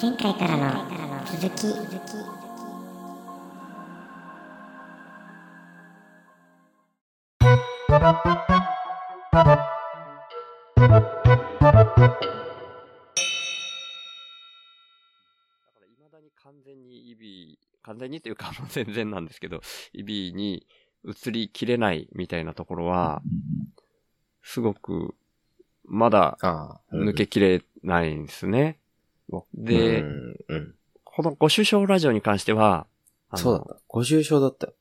前回からの続き完全にイビー、完全にというか 全然なんですけど、イビーに移りきれないみたいなところは、すごく、まだ。抜けきれないんですね。で、うん、うん。このご首相ラジオに関しては、そうだった。ご愁傷だったよ。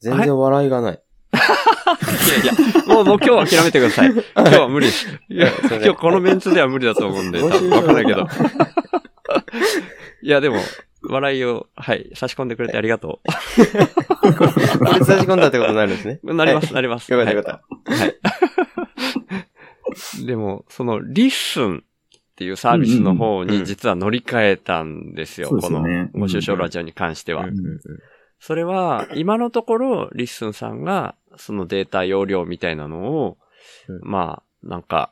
全然笑いがない。いやいや、もう、もう今日は諦めてください。今日は無理です。いや、今日このメンツでは無理だと思うんで、多分わかんないけど。いや、でも、笑いを、はい、差し込んでくれてありがとこれ差し込んだってことになるんですね。う。なります、なります。よかったよかった。はい。はい。でも、その、リッスンっていうサービスの方うんうんうんに実は乗り換えたんですよ。そうですこのご首相ラジオに関しては。うんうんうんそれは、今のところ、リッスンさんが、そのデータ容量みたいなのを、うんまあ、なんか、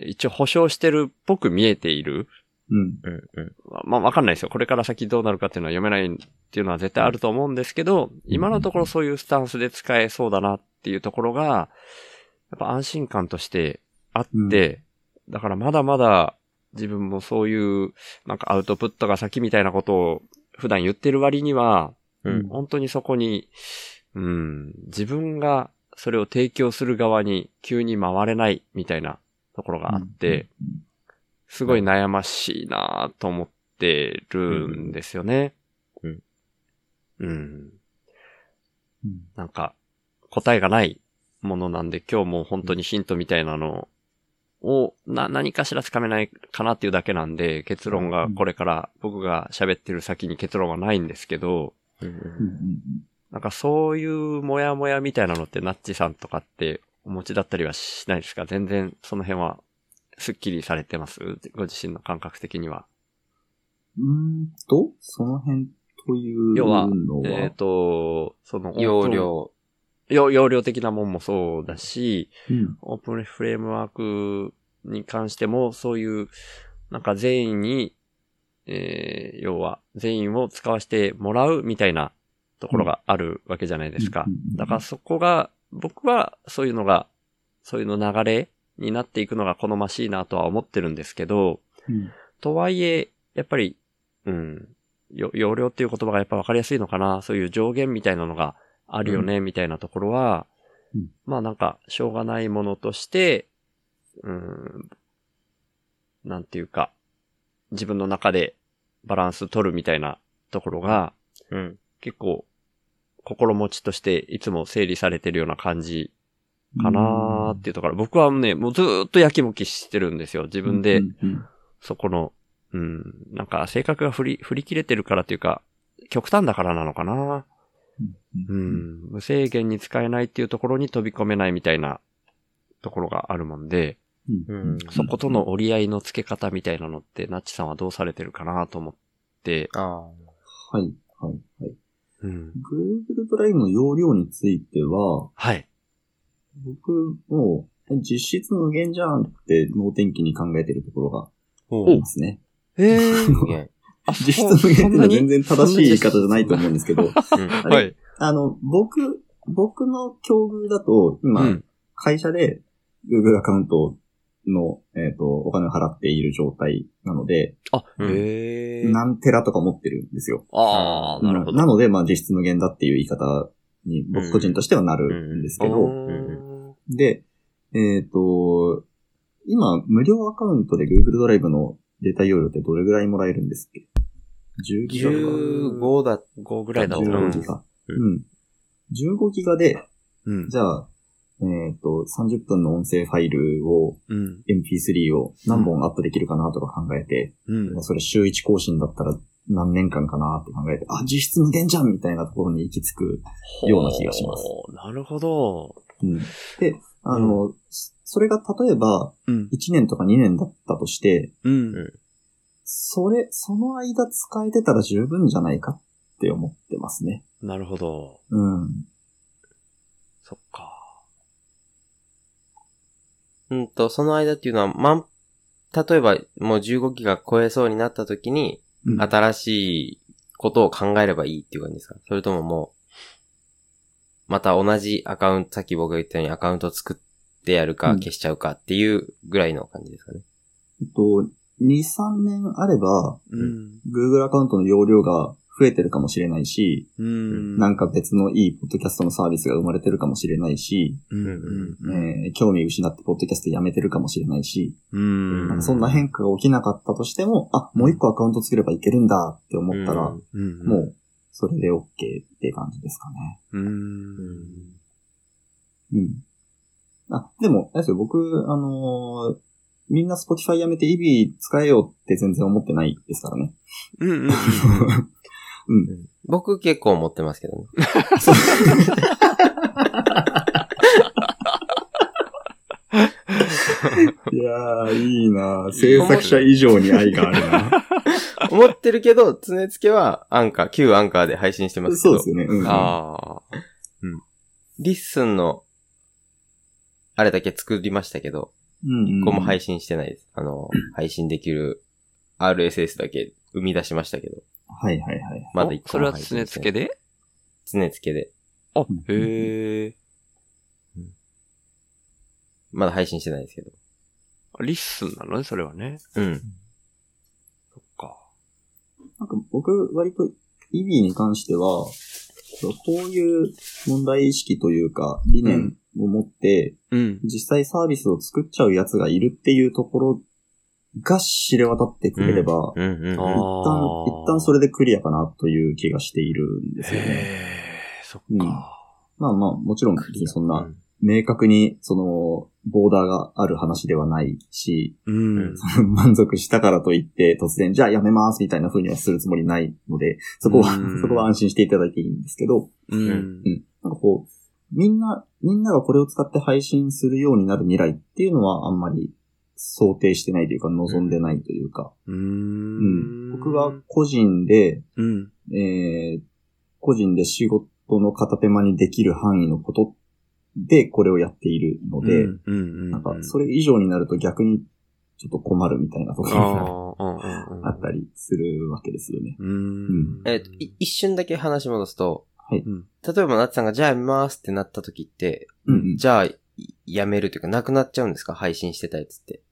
一応保証してるっぽく見えている。うん。うんうんまあ、わかんないですよ。これから先どうなるかっていうのは読めないっていうのは絶対あると思うんですけど、今のところそういうスタンスで使えそうだなっていうところが、やっぱ安心感としてあって、だからまだまだ自分もそういう、なんかアウトプットが先みたいなことを普段言ってる割には、うん本当にそこに、うん、自分がそれを提供する側に急に回れないみたいなところがあって、すごい悩ましいなと思ってるんですよね。うん。うん。うんなんか、答えがないものなんで、今日も本当にヒントみたいなのを、な、何かしらつかめないかなっていうだけなんで、結論がこれから僕が喋ってる先に結論はないんですけど、うんなんかそういうモヤモヤみたいなのってナッチさんとかってお持ちだったりはしないですか？全然その辺はスッキリされてます？ご自身の感覚的には。うん。うーんと、その辺というの要はは、、えっ、と、その、容量。容容量的なもんもそうだし、うん。オープンフレームワークに関しても、そういう、なんか全員に、えー、要は、全員を使わせてもらうみたいなところがあるわけじゃないですか。だからそこが、僕はそういうのが、そういうの流れになっていくのが好ましいなとは思ってるんですけど、うんとはいえ、やっぱり、うん、よ容量っていう言葉がやっぱ分かりやすいのかな、そういう上限みたいなのがあるよね、みたいなところは、うんまあなんか、しょうがないものとして、うん、なんていうか、自分の中でバランス取るみたいなところが、うん。結構、心持ちとしていつも整理されてるような感じかなーっていうところ、僕はね、もうずーっとやきもきしてるんですよ。自分でそこの、うん、なんか性格が振り、振り切れてるからっていうか、極端だからなのかな。うんうん、無制限に使えないっていうところに飛び込めないみたいなところがあるもんで、うんうんそことの折り合いの付け方みたいなのって、ナッチさんはどうされてるかなと思って、ああ。はい、はい、はい。うん。Google ドライブの容量については、はい。僕もう実質無限じゃんって脳天気に考えてるところがおありますね。ええ。あ実質無限っていうのは全然正しい言い方じゃないと思うんですけど、はい。あの、僕、僕の境遇だと、今、うん。会社で Google アカウントの、えっ、と、お金を払っている状態なので、あ、うん。へえ。何テラとか持ってるんですよ。ああ、なるほど。なので、まあ実質無限だっていう言い方に僕個人としてはなるんですけど、うん。で、えっ、と、今、無料アカウントで Google ドライブのデータ容量ってどれぐらいもらえるんですっけ ?10 ギガとか15だ。5ぐらいだと思15うギ。ガ。ううん。15ギガで、うん。じゃあ、えっ、と、30分の音声ファイルを、うん。MP3 を何本アップできるかなとか考えて、うん。それ週1更新だったら何年間かなって考えて、あ、実質無限じゃんみたいなところに行き着く。ような気がします。なるほど。うん、で、あの、それが例えばうん。1年とか2年だったとして、うん。それ、その間使えてたら十分じゃないかって思ってますね。なるほど。うん。そっか。うんと、その間っていうのは、まん、例えばもう15ギガ超えそうになった時に、うん新しいことを考えればいいっていう感じですか？それとももう、また同じアカウント、さっき僕が言ったようにアカウントを作ってやるかうん消しちゃうかっていうぐらいの感じですかね。えっと、2、3年あれば、うん。Google アカウントの容量が増えてるかもしれないし、うん。なんか別のいいポッドキャストのサービスが生まれてるかもしれないし、うん。うん。えー興味失ってポッドキャストやめてるかもしれないし、うん。なんかそんな変化が起きなかったとしても、あ、もう一個アカウント作ればいけるんだって思ったら、うんうん。もう、それで OK って感じですかね。うん。うん。あ、でも、あれですよ、僕、あのーみんな Spotify やめて EB 使えよって全然思ってないですからね。うん。うん。うん。僕結構思ってますけどね。いやー、いいな制作者以上に愛があるな 思ってるけど、常付けはアンカー、旧アンカーで配信してますけどそうです、よね。うん。ああ。リッスンの、あれだけ作りましたけど、うんうん一個も配信してないです。あの、配信できる RSS だけ生み出しましたけど、はいはいはい。まだ一それは個も配信常付けで？常付けで。あ、へえ。まだ配信してないですけど。リッスンなのね、それはね。うん。そっか。なんか僕、割と Web に関しては、こういう問題意識というか、理念を持って、うん。実際サービスを作っちゃう奴がいるっていうところが知れ渡ってくれれば、うんうん一旦、一旦それでクリアかなという気がしているんですよね。へえ、そっうんか。まあまあ、もちろん、そんうな、明確に、その、ボーダーがある話ではないし、うん。満足したからといって、突然、じゃあやめますみたいな風にはするつもりないので、そこはうん、そこは安心していただいていいんですけど、うん。うん。なんかこう、みんな、みんながこれを使って配信するようになる未来っていうのはあんまり想定してないというか、望んでないというか、ううんん。僕は個人で、うん。えー、個人で仕事の片手間にできる範囲のことでこれをやっているので、うん。うん。なんか、それ以上になると逆にちょっと困るみたいなところがあ ったりするわけですよね。うん。えっと、い一瞬だけ話戻すと、はいうん。例えばなっちさんがじゃあやめますってなった時って、うんうんじゃあいやめるというかなくなっちゃうんですか？配信してたやつって。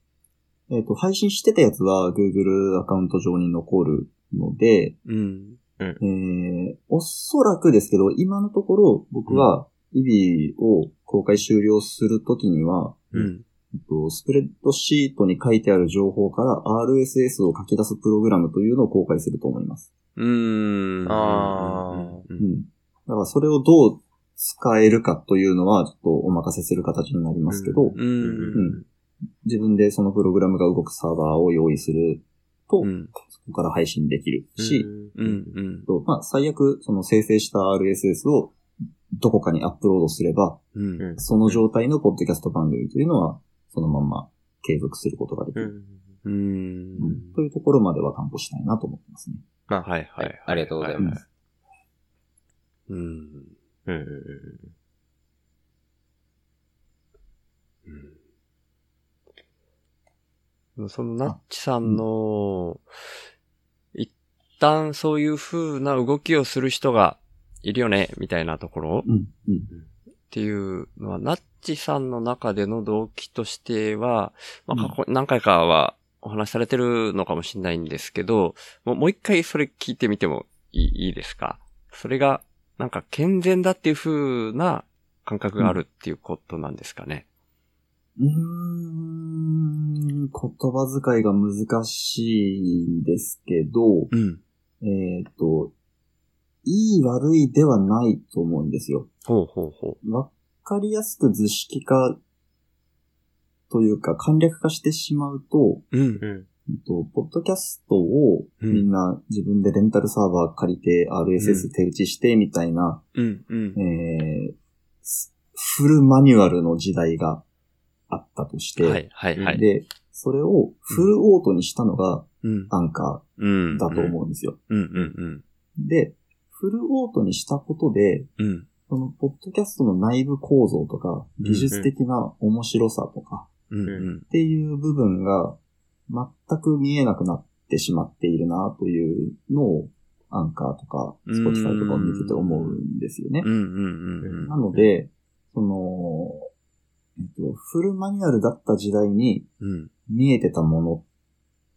えっ、と、配信してたやつは Google アカウント上に残るので、うん。えー、おそらくですけど、今のところ僕は EB を公開終了するときには、うん。えっと、スプレッドシートに書いてある情報から RSS を書き出すプログラムというのを公開すると思います。うん。あーう。うんん。だからそれをどう使えるかというのはちょっとお任せする形になりますけど、うん。うん。自分でそのプログラムが動くサーバーを用意すると、うん。そこから配信できるし、うん。うん。とまあ、最悪、その生成した RSS をどこかにアップロードすれば、うん。うんその状態のポッドキャスト番組というのは、そのまんま継続することができる。うん。ううんん。というところまでは担保したいなと思ってますね。まあ、はいはい。ありがとうございます。うん。うんうんうんうん。そのナッチさんの、一旦そういう風な動きをする人がいるよね、みたいなところ？うん。うん。っていうのは、ナッチさんの中での動機としては、まあ、過去何回かはお話しされてるのかもしれないんですけど、もう一回それ聞いてみてもいいですか？それが、なんか健全だっていう風な感覚があるっていうことなんですかね？うーん、言葉遣いが難しいんですけど、うん。えっ、と、いい悪いではないと思うんですよ。ほうほうほわかりやすく図式化というか簡略化してしまうと、う。うん。うん。えっと、ポッドキャストをうんみんな自分でレンタルサーバー借りてう RSS ん手打ちしてみたいな、うん。うん。えフルマニュアルの時代があったとして、はい、はい、はい。で、それをフルオートにしたのがうん。アンカうん。ーだと思うんですよ。うん、うん、で、フルオートにしたことで、うん。うん。そのポッドキャストの内部構造とか、技術的な面白さとか。っていう部分が全く見えなくなっってしまっているなというのを、アンカーとか、スポティファイとかを見てて思うんですよねなので、その、えっと、フルマニュアルだった時代に。見えてたもの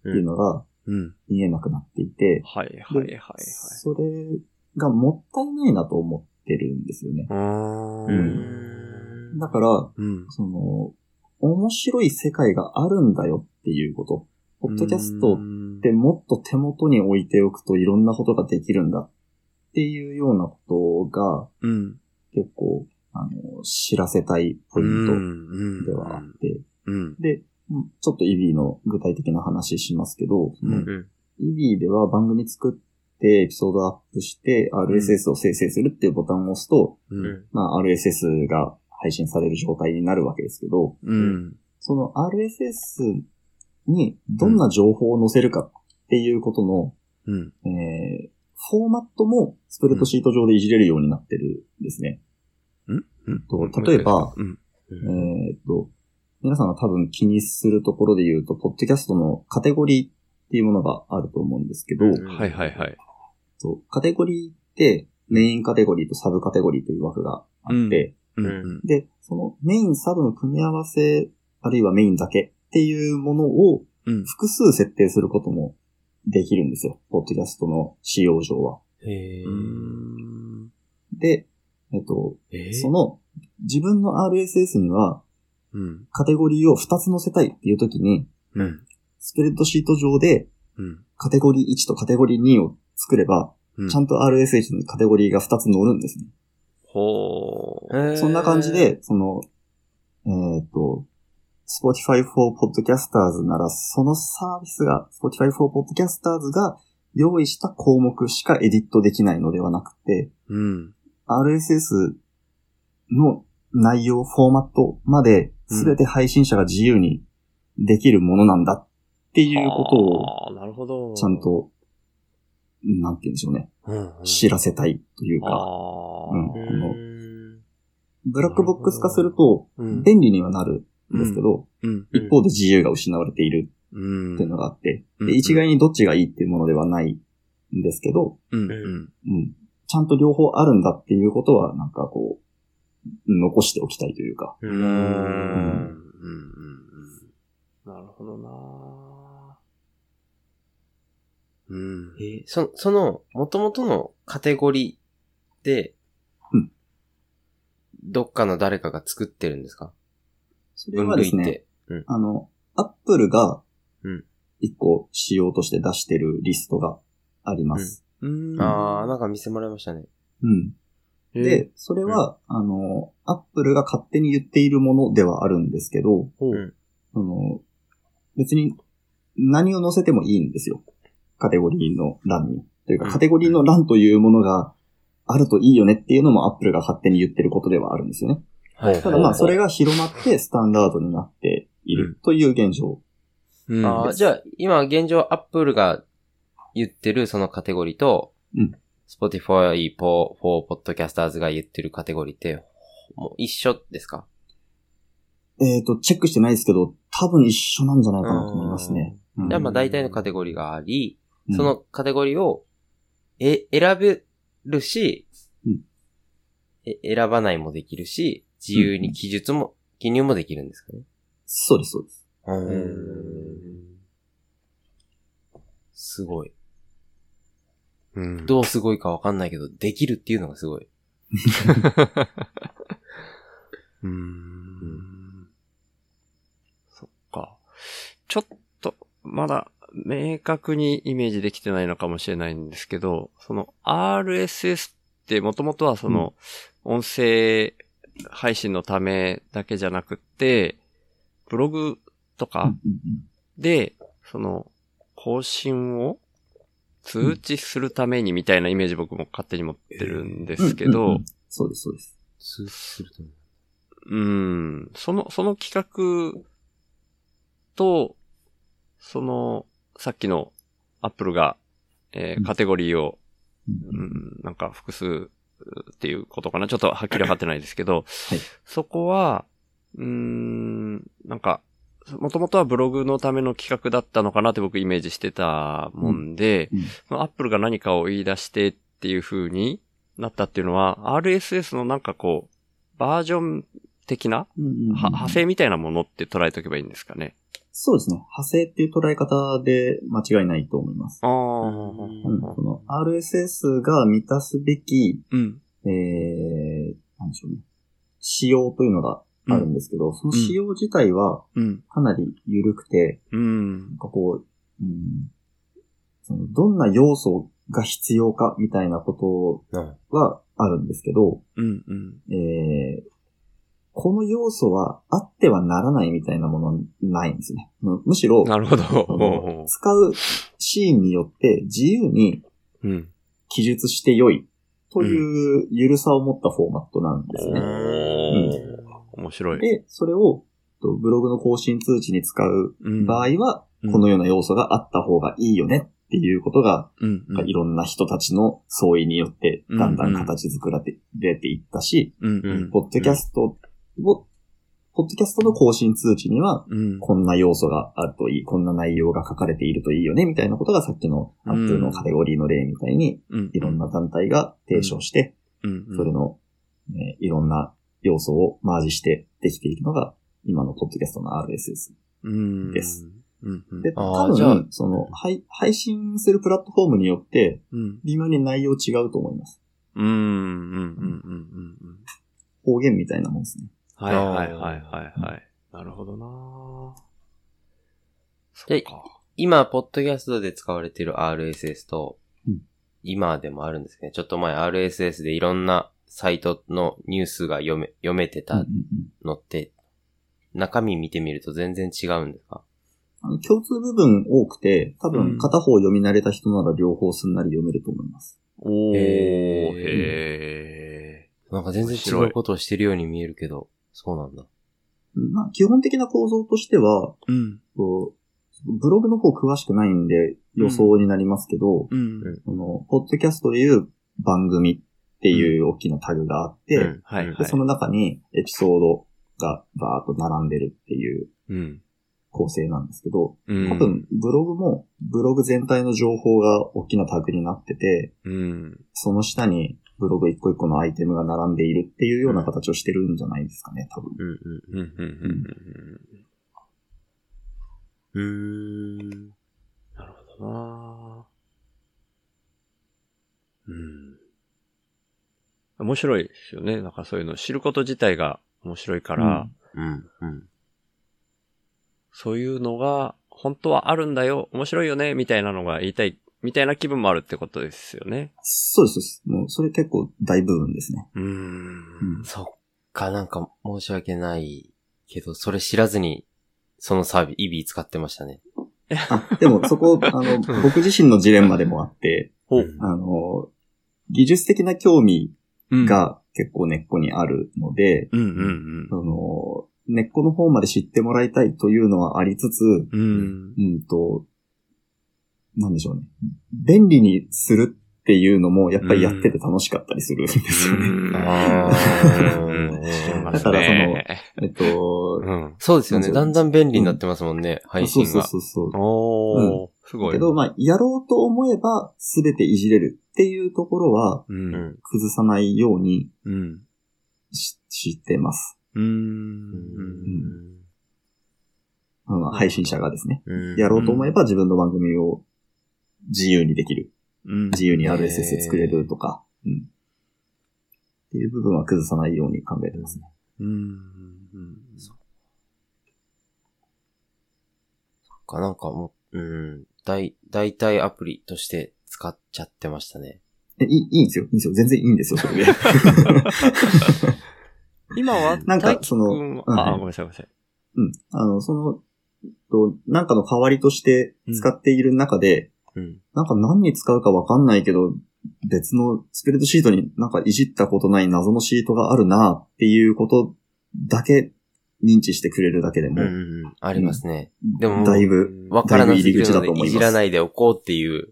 っていうのがうん。見えなくなっていて、はいはいはいはい。それがもったいないなと思ってるんですよね。うーん。うんだから、うん。その、面白い世界があるんだよっていうこと。ポッドキャストってもっと手元に置いておくといろんなことができるんだっていうようなことがうん。結構、あの、知らせたいポイントではあって、うん。で、ちょっとイビーの具体的な話しますけど。イビーでは番組作ってエピソードアップして RSS を生成するっていうボタンを押すと、う。うんん。まあ RSS が配信される状態になるわけですけど、うん。その RSS にどんな情報を載せるかっていうことの、うん。えーフォーマットもスプレッドシート上でいじれるようになってるんですね。うん？と例えばうん。えーっと、皆さんが多分気にするところで言うと、ポッドキャストのカテゴリーっていうものがあると思うんですけど、はいはいはい。そうカテゴリーってメインカテゴリーとサブカテゴリーという枠があって、うん。ううん。で、そのメイン、サブの組み合わせ、あるいはメインだけっていうものをうん。複数設定することもできるんですよ。ポッドキャストの仕様上は。へうーん。で、えっと、えーその自分の RSS にはうん。カテゴリーを2つ載せたいっていう時に、うん。スプレッドシート上でうん。カテゴリー1とカテゴリー2を作れば、うん。ちゃんと RSS にカテゴリーが2つ載るんですね。ほー。そんな感じで、その、えっ、と、Spotify for Podcasters なら、そのサービスが、Spotify for Podcasters が用意した項目しかエディットできないのではなくて、うん。RSS の内容、フォーマットまで、すべて配信者が自由にできるものなんだっていうことを、あーなるほど。ちゃんと、なんて言うんでしょうね。うん、うん。知らせたいというか、ブラックボックス化するとうん。便利にはなるんですけど、うん。一方で自由が失われているうん。っていうのがあって、うん。で一概にどっちがいいっていうものではないんですけど、ちゃんと両方あるんだっていうことは、なんかこう、残しておきたいというか。なるほどなうん。えーそ、その、元々のカテゴリーで、うんどっかの誰かが作ってるんですか？それ分はですね、類って。あの、アップルがうん、一個仕様として出してるリストがあります。うん。あー、なんか見せてもらいましたね。うん。えーで、、それは、あの、アップルが勝手に言っているものではあるんですけど、ほううんその、別に何を載せてもいいんですよ。カテゴリーの欄に。というか、うんカテゴリーの欄というものがあるといいよねっていうのもアップルが勝手に言ってることではあるんですよね。はいただまあ、それが広まってスタンダードになっているという現状。うん。あーじゃあ、今現状アップルが言ってるそのカテゴリーと、うん Spotify for, for Podcasters が言ってるカテゴリーって、もう一緒ですか？えっ、と、チェックしてないですけど、多分一緒なんじゃないかなと思いますね。うんじゃあまあ大体のカテゴリーがあり、うんそのカテゴリーを、え、選べるし、うんえ選ばないもできるし、自由に記述も、記入もできるんですかね。そうです、そうです。うんすごい。うん。どうすごいかわかんないけど、できるっていうのがすごい。うーん。そっか。ちょっと、まだ、明確にイメージできてないのかもしれないんですけど、その RSS ってもともとはその、音声配信のためだけじゃなくって、ブログとかで、その、更新を通知するためにみたいなイメージ僕も勝手に持ってるんですけどうんうんうん、そうです、そうです。通知すると。うん。その、その企画と、その、さっきのアップルが、えーうん。カテゴリーを、うん。うん、なんか複数っていうことかな？ちょっとはっきり分かってないですけど、はい。そこは、うーん、なんか、もともとはブログのための企画だったのかなって僕イメージしてたもんで、うん。アップルが何かを言い出してっていう風になったっていうのは、RSS のなんかこう、バージョン的な、派生みたいなものって捉えておけばいいんですかね？そうですね。派生っていう捉え方で間違いないと思います。ああ、うん、その RSS が満たすべき、うん。えー、なんでしょうね。仕様というのがあるんですけど、その仕様自体はうん。かなり緩くて、うんなん。かこう、うん、そのどんな要素が必要かみたいなこうん。とはあるんですけど、うん。うん。えーこの要素はあってはならないみたいなものないんですね。むむしろ、なるほど。使うシーンによって自由にうん。記述して良いという緩さを持ったフォーマットなんですね。おー面白い。で、それをとブログの更新通知に使ううん場合は、うんこのような要素があった方がいいよねっていうことが、うん。うんいろんな人たちの相違によってだんだん形作られていったし、うん。うん。ポッドキャストを、ポッドキャストの更新通知には、うん。こんな要素があるといい、こんな内容が書かれているといいよね、みたいなことがさっきのアップルのカテゴリーの例みたいに、うん。いろんな団体が提唱して、うん。それの、えーいろんな要素をマージしてできているのが、今のポッドキャストの RSS。うん。です。うん。うん。で、多分、その、配配信するプラットフォームによって、うん。微妙に内容違うと思います。うん。うん。うん。うん。うん。方言みたいなもんですね。はいはいはいはいはい。なるほどな。そっか。今、ポッドキャストで使われている RSS と、うん。今でもあるんですけど、ちょっと前 RSS でいろんなサイトのニュースが読め、読めてたうんうんうん。のって、中身見てみると全然違うんですか？あの共通部分多くて、多うん。分片方読み慣れた人なら両方すんなり読めると思います。おー、へー。へなんか全然違うことをしてるように見えるけど、そうなんだ。まあ、基本的な構造としては、ー。うん。こうブログの方詳しくないんで予想になりますけど、うん。その、ポッドキャストでいう番組っていう大きなタグがあって、うんはいはいで、その中にエピソードがバーッと並んでるっていううん。構成なんですけど、うん。多分、ブログも、ブログ全体の情報が大きなタグになってて、うん。その下にブログ一個一個のアイテムが並んでいるっていうような形をしてるんじゃないですかね、多分。うんうん。うん。うん。うん。うーん。なるほどなうん。面白いですよね。なんかそういうの知ること自体が面白いから、うん。うん。うそういうのが本当はあるんだよ、面白いよね、みたいなのが言いたい、みたいな気分もあるってことですよね。そうです、そうです。もう、それ結構大部分ですね。うー。うんんそっか、なんか申し訳ないけど、それ知らずに、そのサービス、イビー使ってましたね。あ、でもそこ、あの、僕自身のジレンマでもあって、あの、技術的な興味うん、が結構根っこにあるので、うんうんその、根っこの方まで知ってもらいたいというのはありつつ、うん。うん。うんと、なんでしょうね。便利にするっていうのも、やっぱりやってて楽しかったりするんですよね。だからそのねえっと、うん。そうですよね。だんだん便利になってますもんね、配信が。そうそうそうそう。おー、すごい。けど、まあ、やろうと思えば、すべていじれるっていうところは。崩さないようにうん。ししてます。う。うんあの配信者がですね。うんやろうと思えば自分の番組を自由にできる。うん。自由に RSS で作れるとか、うん。っていう部分は崩さないように考えてますね。うん。かなんかもう、うん。大、大体アプリとして使っちゃってましたね。えいい、いいんですよ。いいんですよ。全然いいんですよ、それで。今は、なんかその君うんあ、ごめんなさい、ごめんなさい。うん。あの、その、と、なんかの代わりとして使っている中で、うん。なんか何に使うかわかんないけど、別のスプレッドシートになんかいじったことない謎のシートがあるなっていうことだけ認知してくれるだけでも、うんうんうん。ありますね。でもだいぶ、わからないぶ入り口だと思いますいじらないでおこうっていううん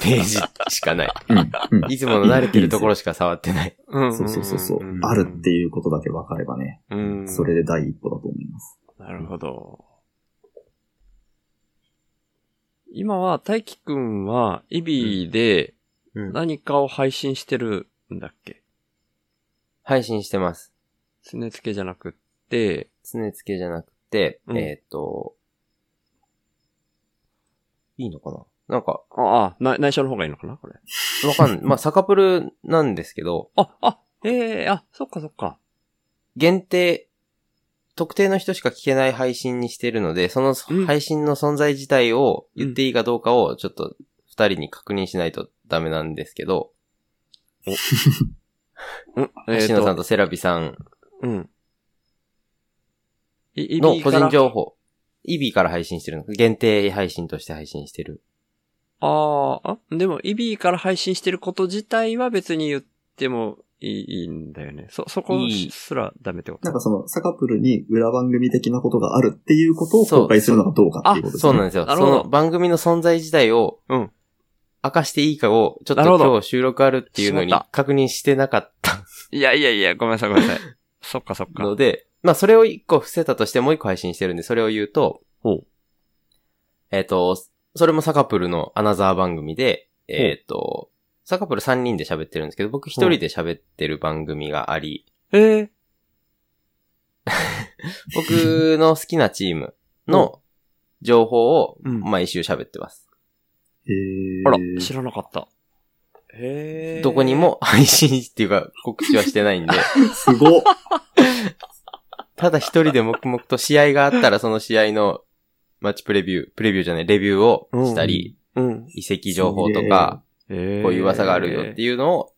ページしかない。うんうんうんいつもの慣れてるところしか触ってない。うんそうそうそうそう。あるっていうことだけ分かればね、うん。それで第一歩だと思います。なるほど。今は、大輝くんは、イビーでうん。何かを配信してるんだっけ？配信してます。常付けじゃなくって、常付けじゃなくて、うんえっ、と、いいのかな？なんか、ああ、な内緒の方がいいのかな？これ。わかんない。まあ、サカプルなんですけど、あ、あ、ええあ、そっかそっか。限定、特定の人しか聞けない配信にしてるので、そのうん。配信の存在自体を言っていいかどうかをちょっと二人に確認しないとダメなんですけど、うん、橋野さんとセラビさん。うん。の個人情報、イビーから配信してるの。限定配信として配信してる。ああ、あ、でも、イビーから配信してること自体は別に言ってもいいいいんだよね。そ、そこすらダメってこと？なんかその、サカプルに裏番組的なことがあるっていうことを公開するのがどうかっていうことですね。そうなんですよ。そなるほどの番組の存在自体を、うん明かしていいかを、ちょっと今日収録あるっていうのに確認してなかったいやいやいや、ごめんなさいごめんなさい。そっかそっか。ので、まあそれを一個伏せたとしてもう一個配信してるんで、それを言うと、ほうえっ、と、それもサカプルのアナザー番組で、えっ、と、サカプル3人で喋ってるんですけど、僕一人で喋ってる番組があり、ええ 僕の好きなチームの情報をうん毎週喋ってます。へーあら、知らなかった。へえ。どこに。も配信っていうか告知はしてないんで、すごっ ただ一人で黙々と試合があったらその試合のマッチプレビュー、プレビューじゃない、レビューをしたり、うん。移籍情報とか、ええこういう噂があるよっていうのを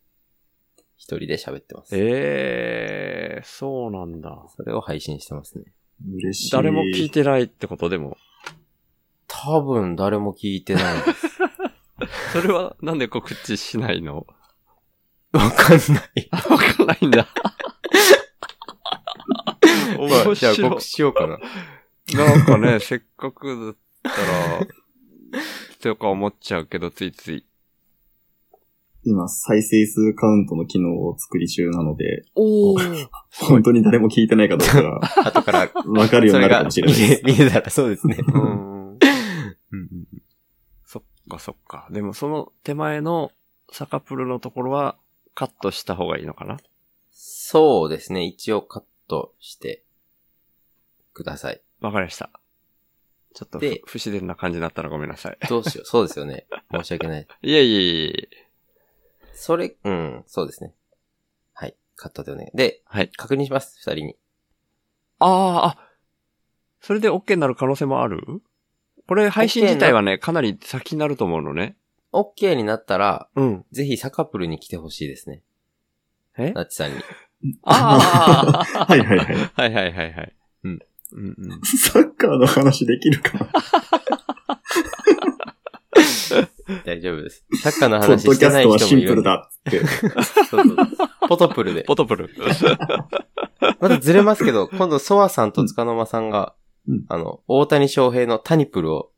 一人で喋ってます。ええそうなんだ。それを配信してますね。嬉しい。誰も聞いてないってことでも。多分誰も聞いてないです。それはなんで告知しないの？わかんない。わかんないんだ。面白いじゃあ告知しようかな。なんかね、せっかくだったら、とか思っちゃうけど、ついつい。今、再生数カウントの機能を作り中なので、おお。本当に誰も聞いてないかどうかが 後から、わかるようになるかもしれないです。見えたらそうですね。うん。うんそっかそっか。でもその手前のサカプルのところはカットした方がいいのかな？そうですね。一応カットしてください。わかりました。ちょっと不自然な感じになったらごめんなさい。どうしよう。そうですよね。申し訳ない。いやいやいやそれ、うん、そうですね。はい。カットでお願い。で、はい。確認します。二人に。ああ、あ、それで OK になる可能性もある？これ配信自体はね、かなり先になると思うのね。OK になったら、うん。ぜひサカプルに来てほしいですね。え？ナッチさんに。ああ はいはいはい。はいはいはいはい。うん。うんうん。サッカーの話できるかな？大丈夫です。サッカーの話してないドキャストは人もいるんで。シンプルだって。そうそうポトプルで。ポトプル。またずれますけど、今度ソワさんと塚の間さんが、うんあの、大谷翔平のタニプルを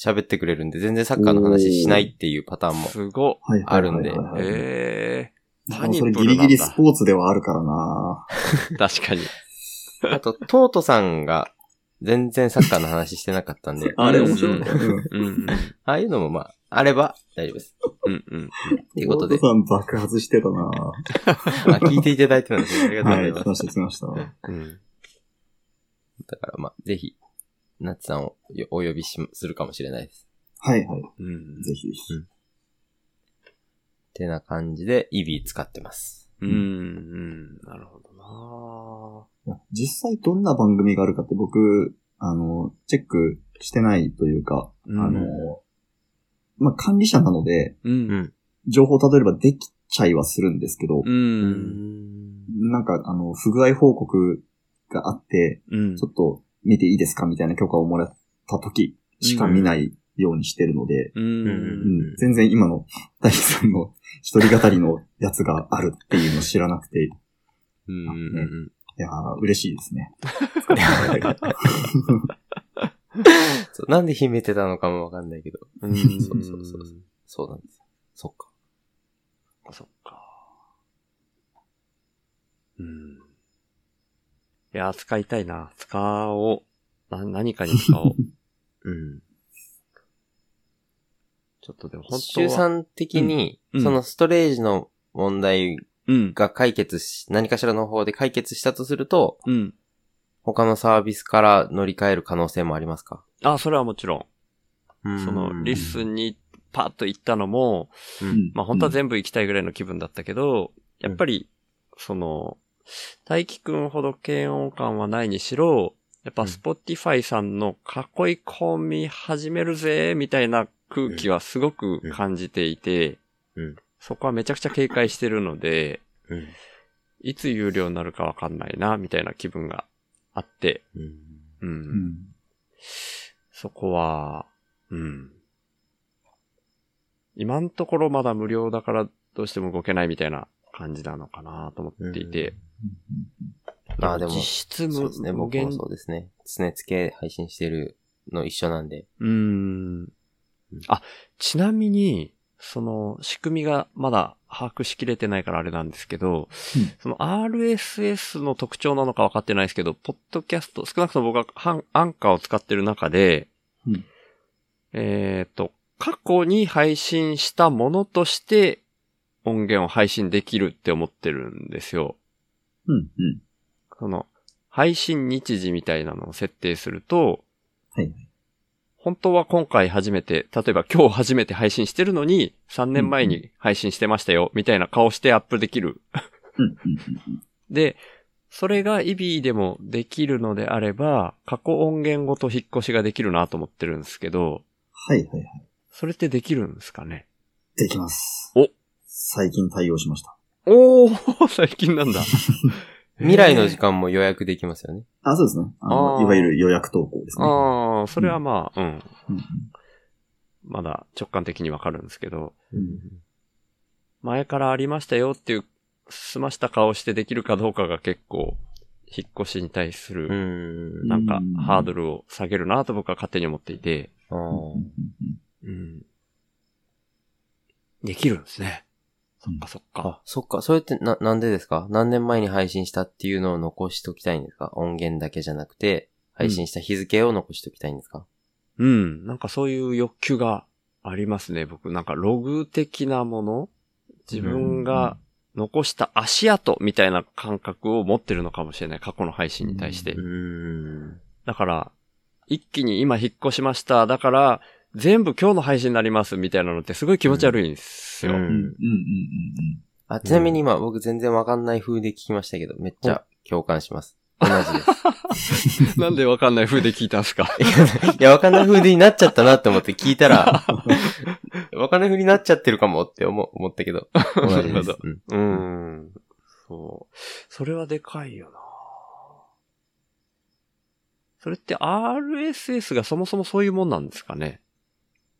喋ってくれるんで、全然サッカーの話しないっていうパターンも。すご。はいあるんでええでもそれギリギリスポーツではあるからな確かに。あと、トートさんが全然サッカーの話してなかったんで、あれ面白いうん。ああいうのもまあ、あれば？大丈夫です。うんうん。ということでお父、さん爆発してたな あ聞いていただいてるんですね。ありがとうごはい、ざいます。来ました来ました。うん。だからまあ、ぜひ、ナッツさんをお呼びしするかもしれないです。はいはい。うん。ぜひぜひ。てな感じで、イビー使ってます。うん、うん。なるほどいや実際どんな番組があるかって僕、あの、チェックしてないというか、なあの、まあ、管理者なので。情報例えばできちゃいはするんですけど、うん。なんか、あの、不具合報告があって、うんちょ。っと見ていいですかみたいな許可をもらった時しか見ないようにしてるので、全然今の大輝さんの一人語りのやつがあるっていうのを知らなくて、いやー、嬉しいですね。そうなんで秘めてたのかもわかんないけど。うん。そうそうそうそうなんですよ。そっか。そっか。うん。いや、使いたいな。使おう。な、何かに使おう。うん。ちょっとでも本当週は。算的に、うんうんそのストレージの問題うん。が解決し、何かしらの方で解決したとすると、うん。他のサービスから乗り換える可能性もありますか？あ、それはもちろん。その、リス、スンにパッと行ったのも、うんまあ本当は全部行きたいぐらいの気分だったけど、やっぱり、その、大輝くんほど嫌悪感はないにしろ、やっぱうんスポティファイさんの囲い込み始めるぜ、みたいな空気はすごく感じていて、うん。そこはめちゃくちゃ警戒してるので、うん。いつ有料になるかわかんないな、みたいな気分があって、うん。うん。うん。そこは、うん。今のところまだ無料だからどうしても動けないみたいな感じなのかなと思っていて。まあでも、実質無そうですね、無僕も限そうですね。常つけ配信してるの一緒なんで。うーん。あ、ちなみに、その仕組みがまだ把握しきれてないからあれなんですけど、うんその RSS の特徴なのか分かってないですけど、ポッドキャスト、少なくとも僕がハンアンカーを使ってる中で、うんえっ、と、過去に配信したものとして音源を配信できるって思ってるんですよ。うん。うん。その、配信日時みたいなのを設定すると、はい。本当は今回初めて、例えば今日初めて配信してるのに、3年前に配信してましたよ、みたいな顔してアップできる。で、それが EB でもできるのであれば、過去音源ごと引っ越しができるなと思ってるんですけど、はいはいはい。それってできるんですかね？できます。お最近対応しました。おー、最近なんだ。未来の時間も予約できますよね。あ、そうですね。あの、あーいわゆる予約投稿ですね。ああ、それはまあ、うん。うんまだ直感的にわかるんですけど、うん前からありましたよっていう、済ました顔してできるかどうかが結構、引っ越しに対すうる、ん。なんかうん、ハードルを下げるなと僕は勝手に思っていて、あーうん。できるんですね。そっかそっか。あ、そっか。それってな、なんでですか？何年前に配信したっていうのを残しときたいんですか？音源だけじゃなくて、配信した日付を残しときたいんですか、うん。なんかそういう欲求がありますね。僕、なんかログ的なもの？自分が残した足跡みたいな感覚を持ってるのかもしれない。過去の配信に対して。うーん。だから、一気に今引っ越しました。だから、全部今日の配信になりますみたいなのってすごい気持ち悪いんですよ。うんうん。うん。うん。うん。あ、ちなみに今僕全然わかんない風で聞きましたけど、めっちゃ共感します。同じです。なんでわかんない風で聞いたんですか？いや、わかんない風になっちゃったなって思って聞いたら、わかんない風になっちゃってるかもって思思ったけど、同じですなるほど。うんうーん。そう。それはでかいよなそれって RSS がそもそもそういうもんなんですかね？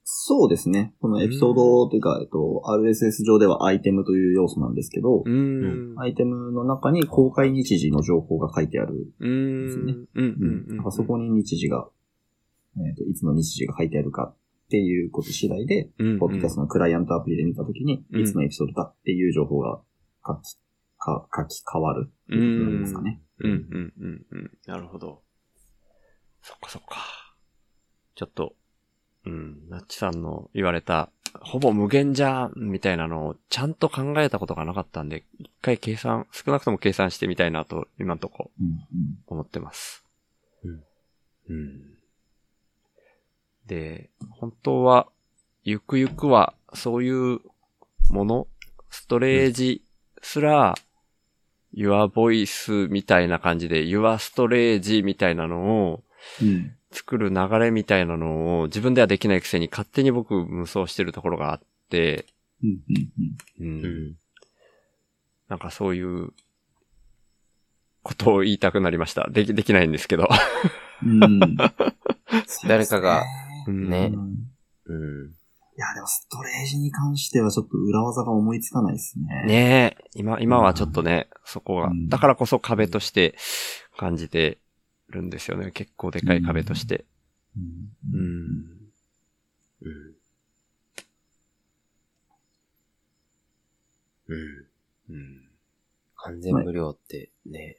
そうですね。このエピソードというか、えっと、RSS 上ではアイテムという要素なんですけどう、ーん。アイテムの中に公開日時の情報が書いてある。うーですねん。うんうんうん。あそこに日時が、えっと、いつの日時が書いてあるかっていうこと次第で、うんポッドキャストのクライアントアプリで見たときに、うんいつのエピソードだっていう情報が書き、か書き換わるっていうことになりますかね。うんうんうんうん。なるほど。そっかそっか。ちょっと、うん、ナッチさんの言われた、ほぼ無限じゃんみたいなのをちゃんと考えたことがなかったんで、一回計算、少なくとも計算してみたいなと、今んとこ思ってます。うん。うん。で、本当は、ゆくゆくは、そういうもの、ストレージすら、Your Voice みたいな感じで、Your Storage みたいなのをうん作る流れみたいなのを自分ではできないくせに勝手に僕無双してるところがあって、うんうんうんうん。なんかそういうことを言いたくなりました。でき、できないんですけど。うんうん 誰かが、うんねうんうん。いや、でもストレージに関してはちょっと裏技が思いつかないですね。ねえ、今、今はちょっとね、そこがう、んだからこそ壁として感じてるんですよね。結構でかい壁として。うん。うん。うん。うん。うん。完全無料ってね、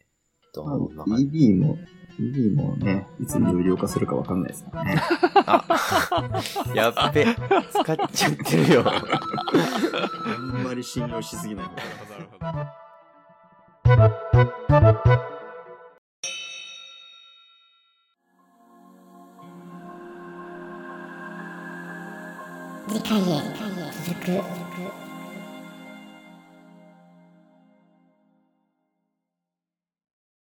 どまあんな感じ EB も、EB もね、いつ有料化するかわかんないですからね。あ、やっべ。使っちゃってるよ。あんまり信用しすぎない方が。次回へ続く。